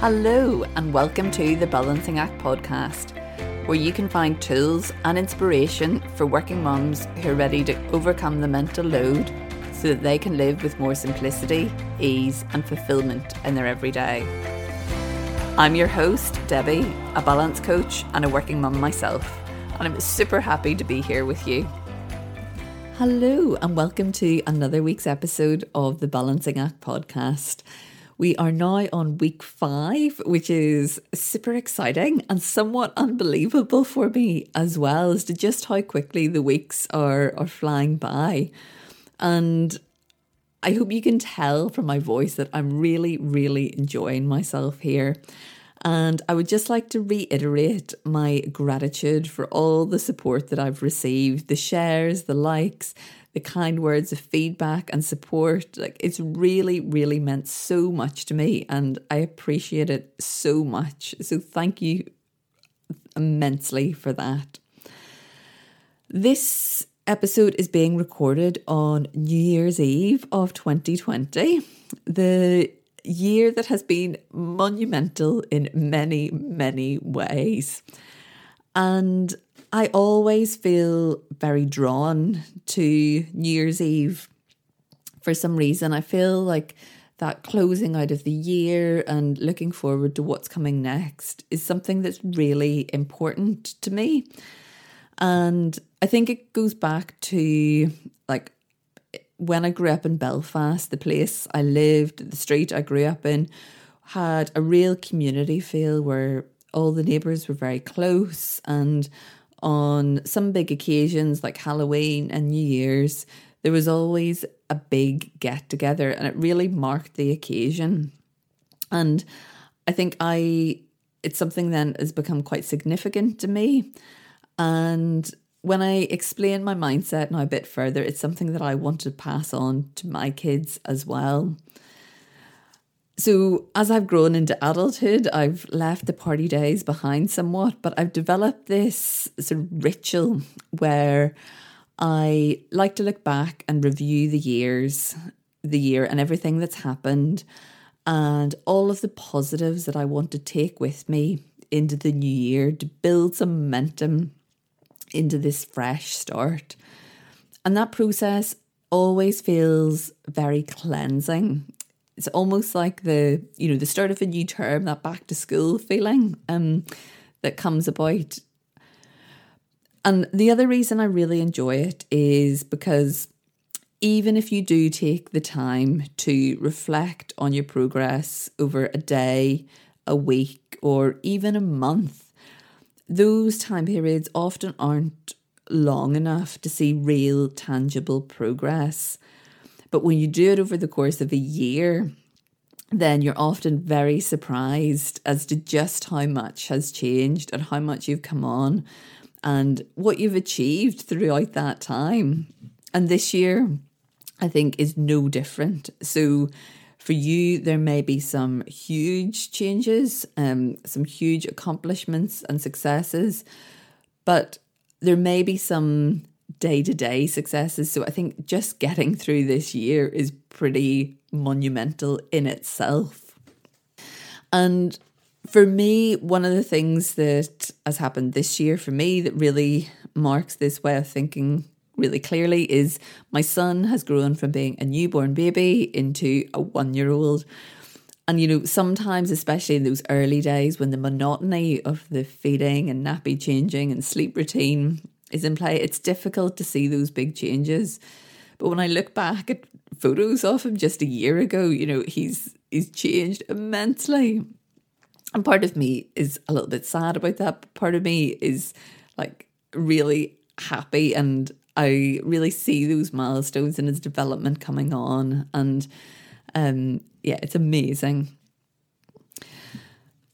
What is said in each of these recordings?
Hello, and welcome to the Balancing Act podcast, where you can find tools and inspiration for working mums who are ready to overcome the mental load so that they can live with more simplicity, ease, and fulfillment in their everyday. I'm your host, Debbie, a balance coach and a working mum myself, and I'm super happy to be here with you. Hello, and welcome to another week's episode of the Balancing Act podcast. We are now on week five, which is super exciting and somewhat unbelievable for me as well as to just how quickly the weeks are, are flying by. And I hope you can tell from my voice that I'm really, really enjoying myself here. And I would just like to reiterate my gratitude for all the support that I've received the shares, the likes, the kind words of feedback and support. Like it's really, really meant so much to me and I appreciate it so much. So thank you immensely for that. This episode is being recorded on New Year's Eve of 2020. The year that has been monumental in many, many ways. And I always feel very drawn to New Year's Eve for some reason. I feel like that closing out of the year and looking forward to what's coming next is something that's really important to me. And I think it goes back to like when I grew up in Belfast, the place I lived, the street I grew up in, had a real community feel where all the neighbours were very close and on some big occasions like Halloween and New Year's, there was always a big get together and it really marked the occasion. And I think I it's something then has become quite significant to me. And when I explain my mindset now a bit further, it's something that I want to pass on to my kids as well. So, as I've grown into adulthood, I've left the party days behind somewhat, but I've developed this sort of ritual where I like to look back and review the years, the year, and everything that's happened, and all of the positives that I want to take with me into the new year to build some momentum into this fresh start. And that process always feels very cleansing it's almost like the you know the start of a new term that back to school feeling um that comes about. And the other reason i really enjoy it is because even if you do take the time to reflect on your progress over a day a week or even a month those time periods often aren't long enough to see real tangible progress but when you do it over the course of a year, then you're often very surprised as to just how much has changed and how much you've come on and what you've achieved throughout that time. And this year, I think, is no different. So, for you, there may be some huge changes, um, some huge accomplishments and successes, but there may be some day to day successes. So I think just getting through this year is pretty monumental in itself. And for me, one of the things that has happened this year for me that really marks this way of thinking really clearly is my son has grown from being a newborn baby into a one year old. And, you know, sometimes, especially in those early days when the monotony of the feeding and nappy changing and sleep routine is in play, it's difficult to see those big changes. But when I look back at photos of him just a year ago, you know, he's he's changed immensely. And part of me is a little bit sad about that. But part of me is like really happy and I really see those milestones in his development coming on. And um yeah, it's amazing.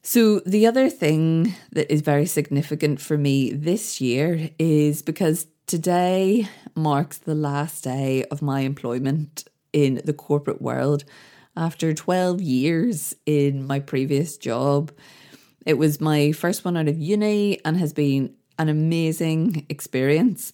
So, the other thing that is very significant for me this year is because today marks the last day of my employment in the corporate world after 12 years in my previous job. It was my first one out of uni and has been an amazing experience.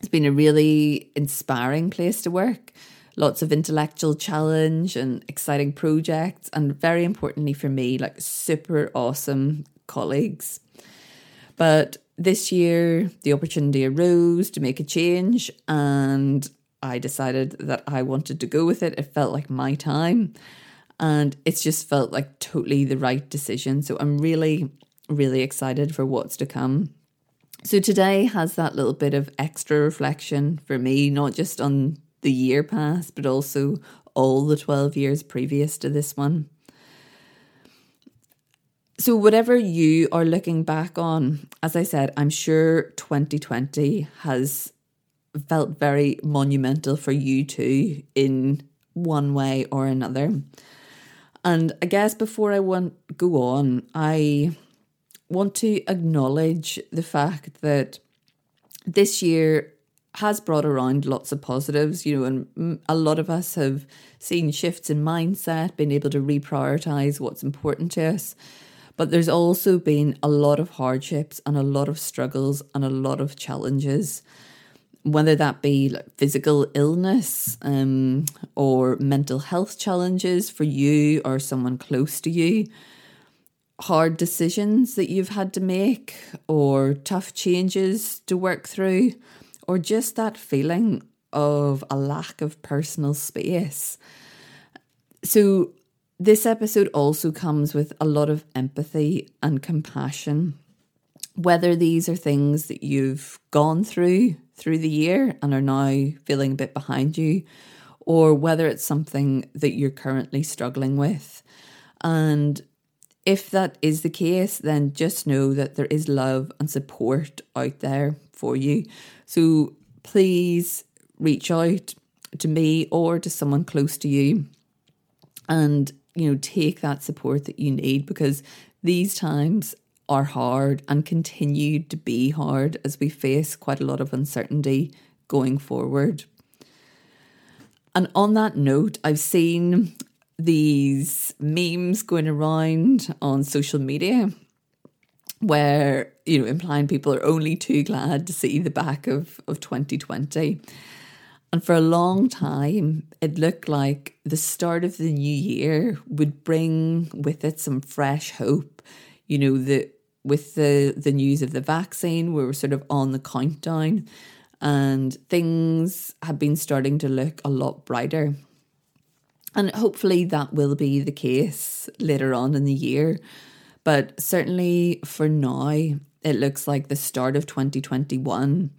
It's been a really inspiring place to work. Lots of intellectual challenge and exciting projects, and very importantly for me, like super awesome colleagues. But this year, the opportunity arose to make a change, and I decided that I wanted to go with it. It felt like my time, and it's just felt like totally the right decision. So I'm really, really excited for what's to come. So today has that little bit of extra reflection for me, not just on the year past, but also all the 12 years previous to this one. So, whatever you are looking back on, as I said, I'm sure 2020 has felt very monumental for you too in one way or another. And I guess before I want go on, I want to acknowledge the fact that this year has brought around lots of positives, you know, and a lot of us have seen shifts in mindset, been able to reprioritize what's important to us. But there's also been a lot of hardships and a lot of struggles and a lot of challenges, whether that be like physical illness um, or mental health challenges for you or someone close to you, hard decisions that you've had to make or tough changes to work through, or just that feeling of a lack of personal space. So, this episode also comes with a lot of empathy and compassion. Whether these are things that you've gone through through the year and are now feeling a bit behind you, or whether it's something that you're currently struggling with. And if that is the case, then just know that there is love and support out there for you. So please reach out to me or to someone close to you and you know, take that support that you need because these times are hard and continue to be hard as we face quite a lot of uncertainty going forward. And on that note, I've seen these memes going around on social media where, you know, implying people are only too glad to see the back of, of 2020. And for a long time, it looked like the start of the new year would bring with it some fresh hope. You know, the with the, the news of the vaccine, we were sort of on the countdown and things have been starting to look a lot brighter. And hopefully that will be the case later on in the year. But certainly for now, it looks like the start of 2021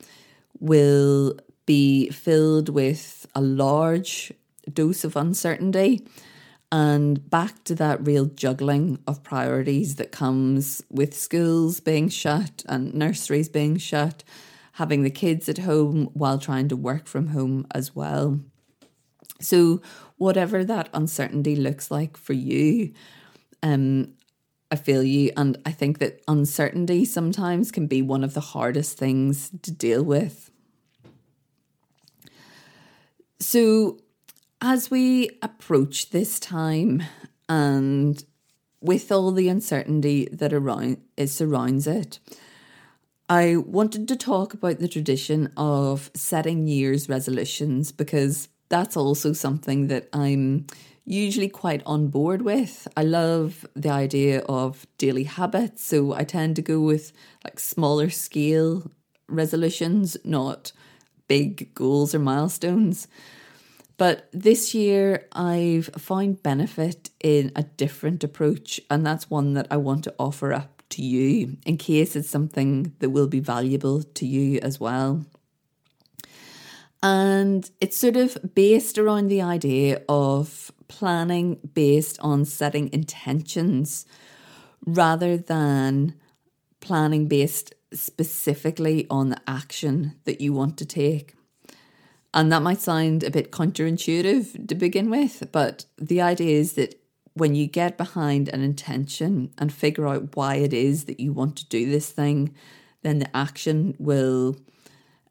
will be filled with a large dose of uncertainty and back to that real juggling of priorities that comes with schools being shut and nurseries being shut, having the kids at home while trying to work from home as well. So, whatever that uncertainty looks like for you, um, I feel you. And I think that uncertainty sometimes can be one of the hardest things to deal with. So, as we approach this time and with all the uncertainty that around it surrounds it, I wanted to talk about the tradition of setting year's resolutions because that's also something that I'm usually quite on board with. I love the idea of daily habits, so I tend to go with like smaller scale resolutions, not big goals or milestones. But this year, I've found benefit in a different approach, and that's one that I want to offer up to you in case it's something that will be valuable to you as well. And it's sort of based around the idea of planning based on setting intentions rather than planning based specifically on the action that you want to take. And that might sound a bit counterintuitive to begin with, but the idea is that when you get behind an intention and figure out why it is that you want to do this thing, then the action will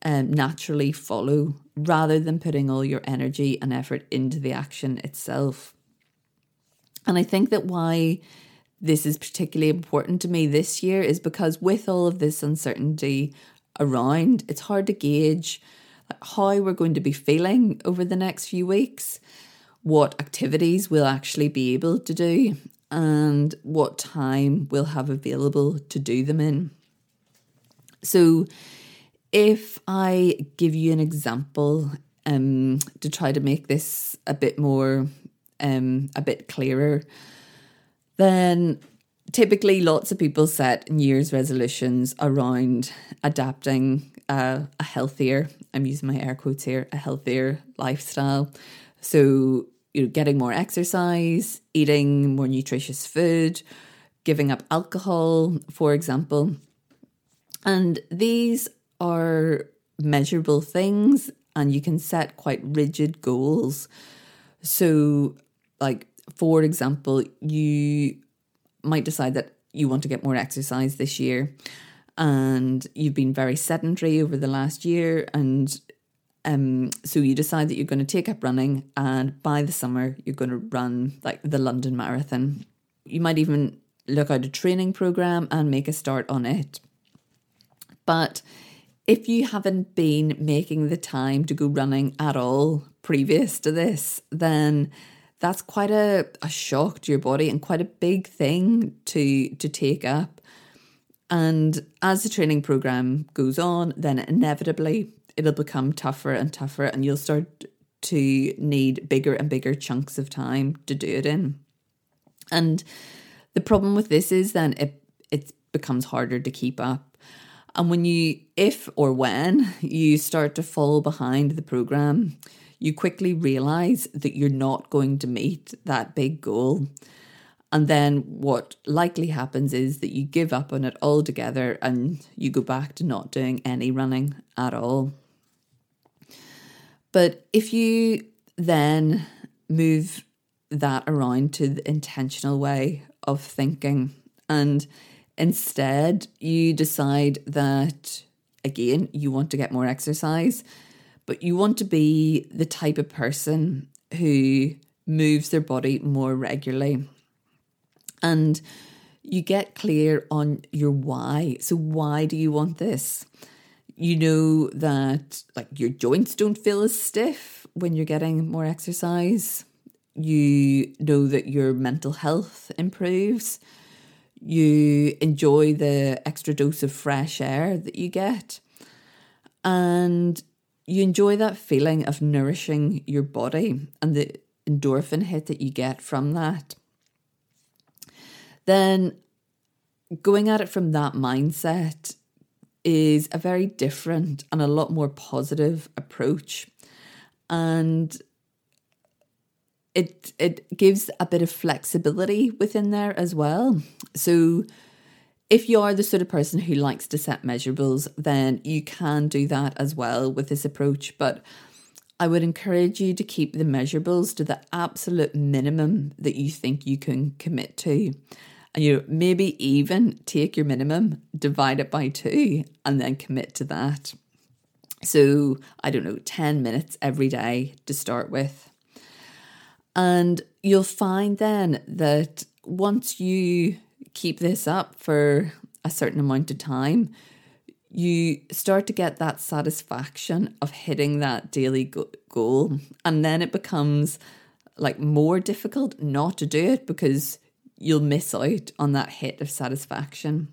um, naturally follow rather than putting all your energy and effort into the action itself. And I think that why this is particularly important to me this year is because with all of this uncertainty around, it's hard to gauge how we're going to be feeling over the next few weeks, what activities we'll actually be able to do, and what time we'll have available to do them in. So, if I give you an example um, to try to make this a bit more, um, a bit clearer, then typically lots of people set New Year's resolutions around adapting uh, a healthier, I'm using my air quotes here, a healthier lifestyle. So, you know, getting more exercise, eating more nutritious food, giving up alcohol, for example. And these are measurable things, and you can set quite rigid goals. So, like, for example, you might decide that you want to get more exercise this year and you've been very sedentary over the last year and um, so you decide that you're going to take up running and by the summer you're going to run like the London Marathon. You might even look out a training program and make a start on it. But if you haven't been making the time to go running at all previous to this, then that's quite a, a shock to your body and quite a big thing to to take up. And as the training program goes on, then inevitably it'll become tougher and tougher, and you'll start to need bigger and bigger chunks of time to do it in. And the problem with this is then it it becomes harder to keep up. And when you, if or when you start to fall behind the program, you quickly realize that you're not going to meet that big goal. And then what likely happens is that you give up on it altogether and you go back to not doing any running at all. But if you then move that around to the intentional way of thinking and instead you decide that again you want to get more exercise but you want to be the type of person who moves their body more regularly. And you get clear on your why. So, why do you want this? You know that like your joints don't feel as stiff when you're getting more exercise. You know that your mental health improves. You enjoy the extra dose of fresh air that you get. And you enjoy that feeling of nourishing your body and the endorphin hit that you get from that, then going at it from that mindset is a very different and a lot more positive approach. And it it gives a bit of flexibility within there as well. So if you are the sort of person who likes to set measurables, then you can do that as well with this approach. But I would encourage you to keep the measurables to the absolute minimum that you think you can commit to. And you know, maybe even take your minimum, divide it by two, and then commit to that. So, I don't know, 10 minutes every day to start with. And you'll find then that once you keep this up for a certain amount of time, you start to get that satisfaction of hitting that daily go- goal. And then it becomes like more difficult not to do it because you'll miss out on that hit of satisfaction.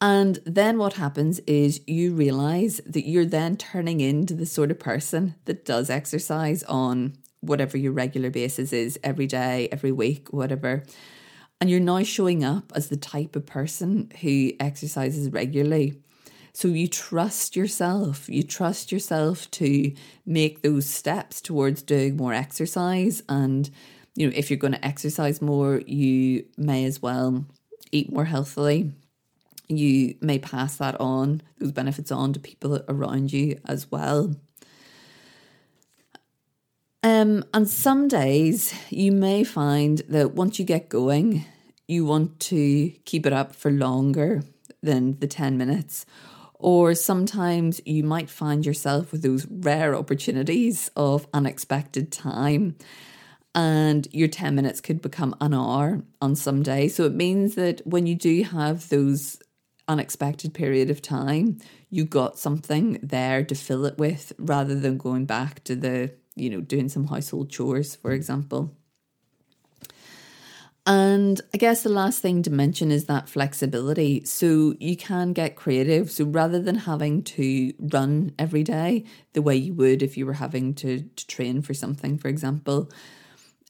And then what happens is you realize that you're then turning into the sort of person that does exercise on whatever your regular basis is every day, every week, whatever. And you're now showing up as the type of person who exercises regularly. So you trust yourself. You trust yourself to make those steps towards doing more exercise. And, you know, if you're going to exercise more, you may as well eat more healthily. You may pass that on, those benefits on to people around you as well. Um, and some days you may find that once you get going, you want to keep it up for longer than the 10 minutes. Or sometimes you might find yourself with those rare opportunities of unexpected time, and your 10 minutes could become an hour on some day. So it means that when you do have those unexpected period of time, you got something there to fill it with rather than going back to the, you know, doing some household chores, for mm. example. And I guess the last thing to mention is that flexibility. So you can get creative. So rather than having to run every day the way you would if you were having to, to train for something, for example,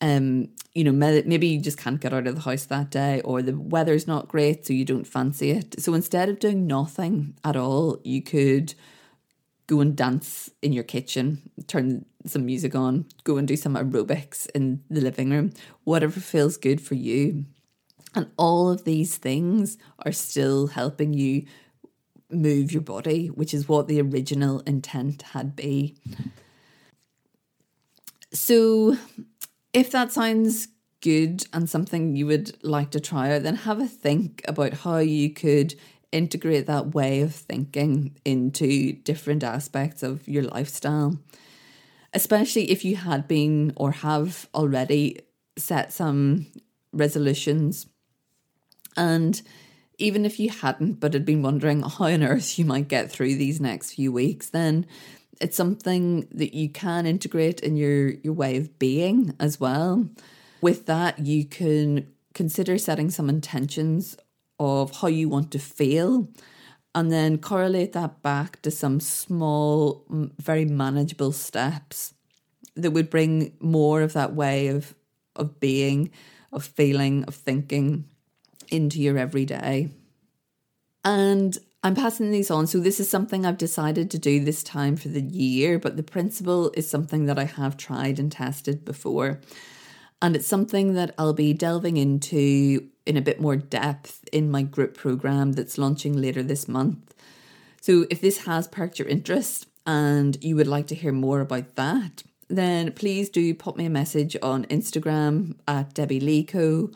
um, you know, maybe you just can't get out of the house that day, or the weather's not great, so you don't fancy it. So instead of doing nothing at all, you could go and dance in your kitchen, turn some music on, go and do some aerobics in the living room, whatever feels good for you. And all of these things are still helping you move your body, which is what the original intent had be. So if that sounds good and something you would like to try out, then have a think about how you could integrate that way of thinking into different aspects of your lifestyle. Especially if you had been or have already set some resolutions. And even if you hadn't, but had been wondering how on earth you might get through these next few weeks, then it's something that you can integrate in your, your way of being as well. With that, you can consider setting some intentions of how you want to feel and then correlate that back to some small, very manageable steps that would bring more of that way of, of being, of feeling, of thinking into your everyday. And I'm passing these on. So, this is something I've decided to do this time for the year, but the principle is something that I have tried and tested before. And it's something that I'll be delving into in a bit more depth in my group program that's launching later this month. So, if this has perked your interest and you would like to hear more about that, then please do pop me a message on Instagram at Debbie Lee Co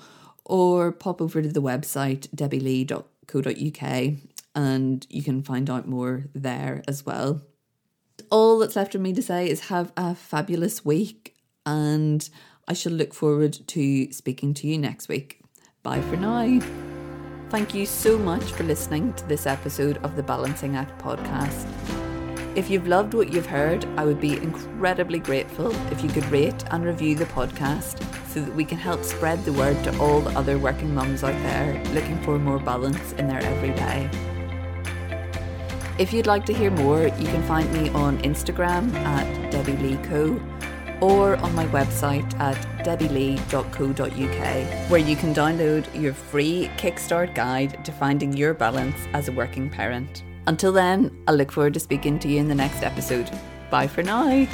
or pop over to the website debbielee.co.uk and you can find out more there as well. All that's left for me to say is have a fabulous week, and I shall look forward to speaking to you next week. Bye for now. Thank you so much for listening to this episode of the Balancing Act podcast. If you've loved what you've heard, I would be incredibly grateful if you could rate and review the podcast so that we can help spread the word to all the other working mums out there looking for more balance in their everyday. If you'd like to hear more, you can find me on Instagram at Debbie Lee Co or on my website at debbielee.co.uk, where you can download your free Kickstart guide to finding your balance as a working parent. Until then, I look forward to speaking to you in the next episode. Bye for now.